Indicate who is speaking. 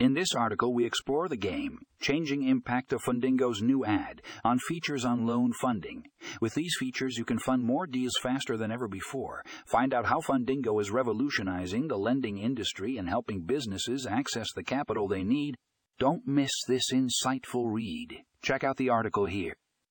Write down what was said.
Speaker 1: In this article, we explore the game, changing impact of Fundingo's new ad on features on loan funding. With these features, you can fund more deals faster than ever before. Find out how Fundingo is revolutionizing the lending industry and helping businesses access the capital they need. Don't miss this insightful read. Check out the article here.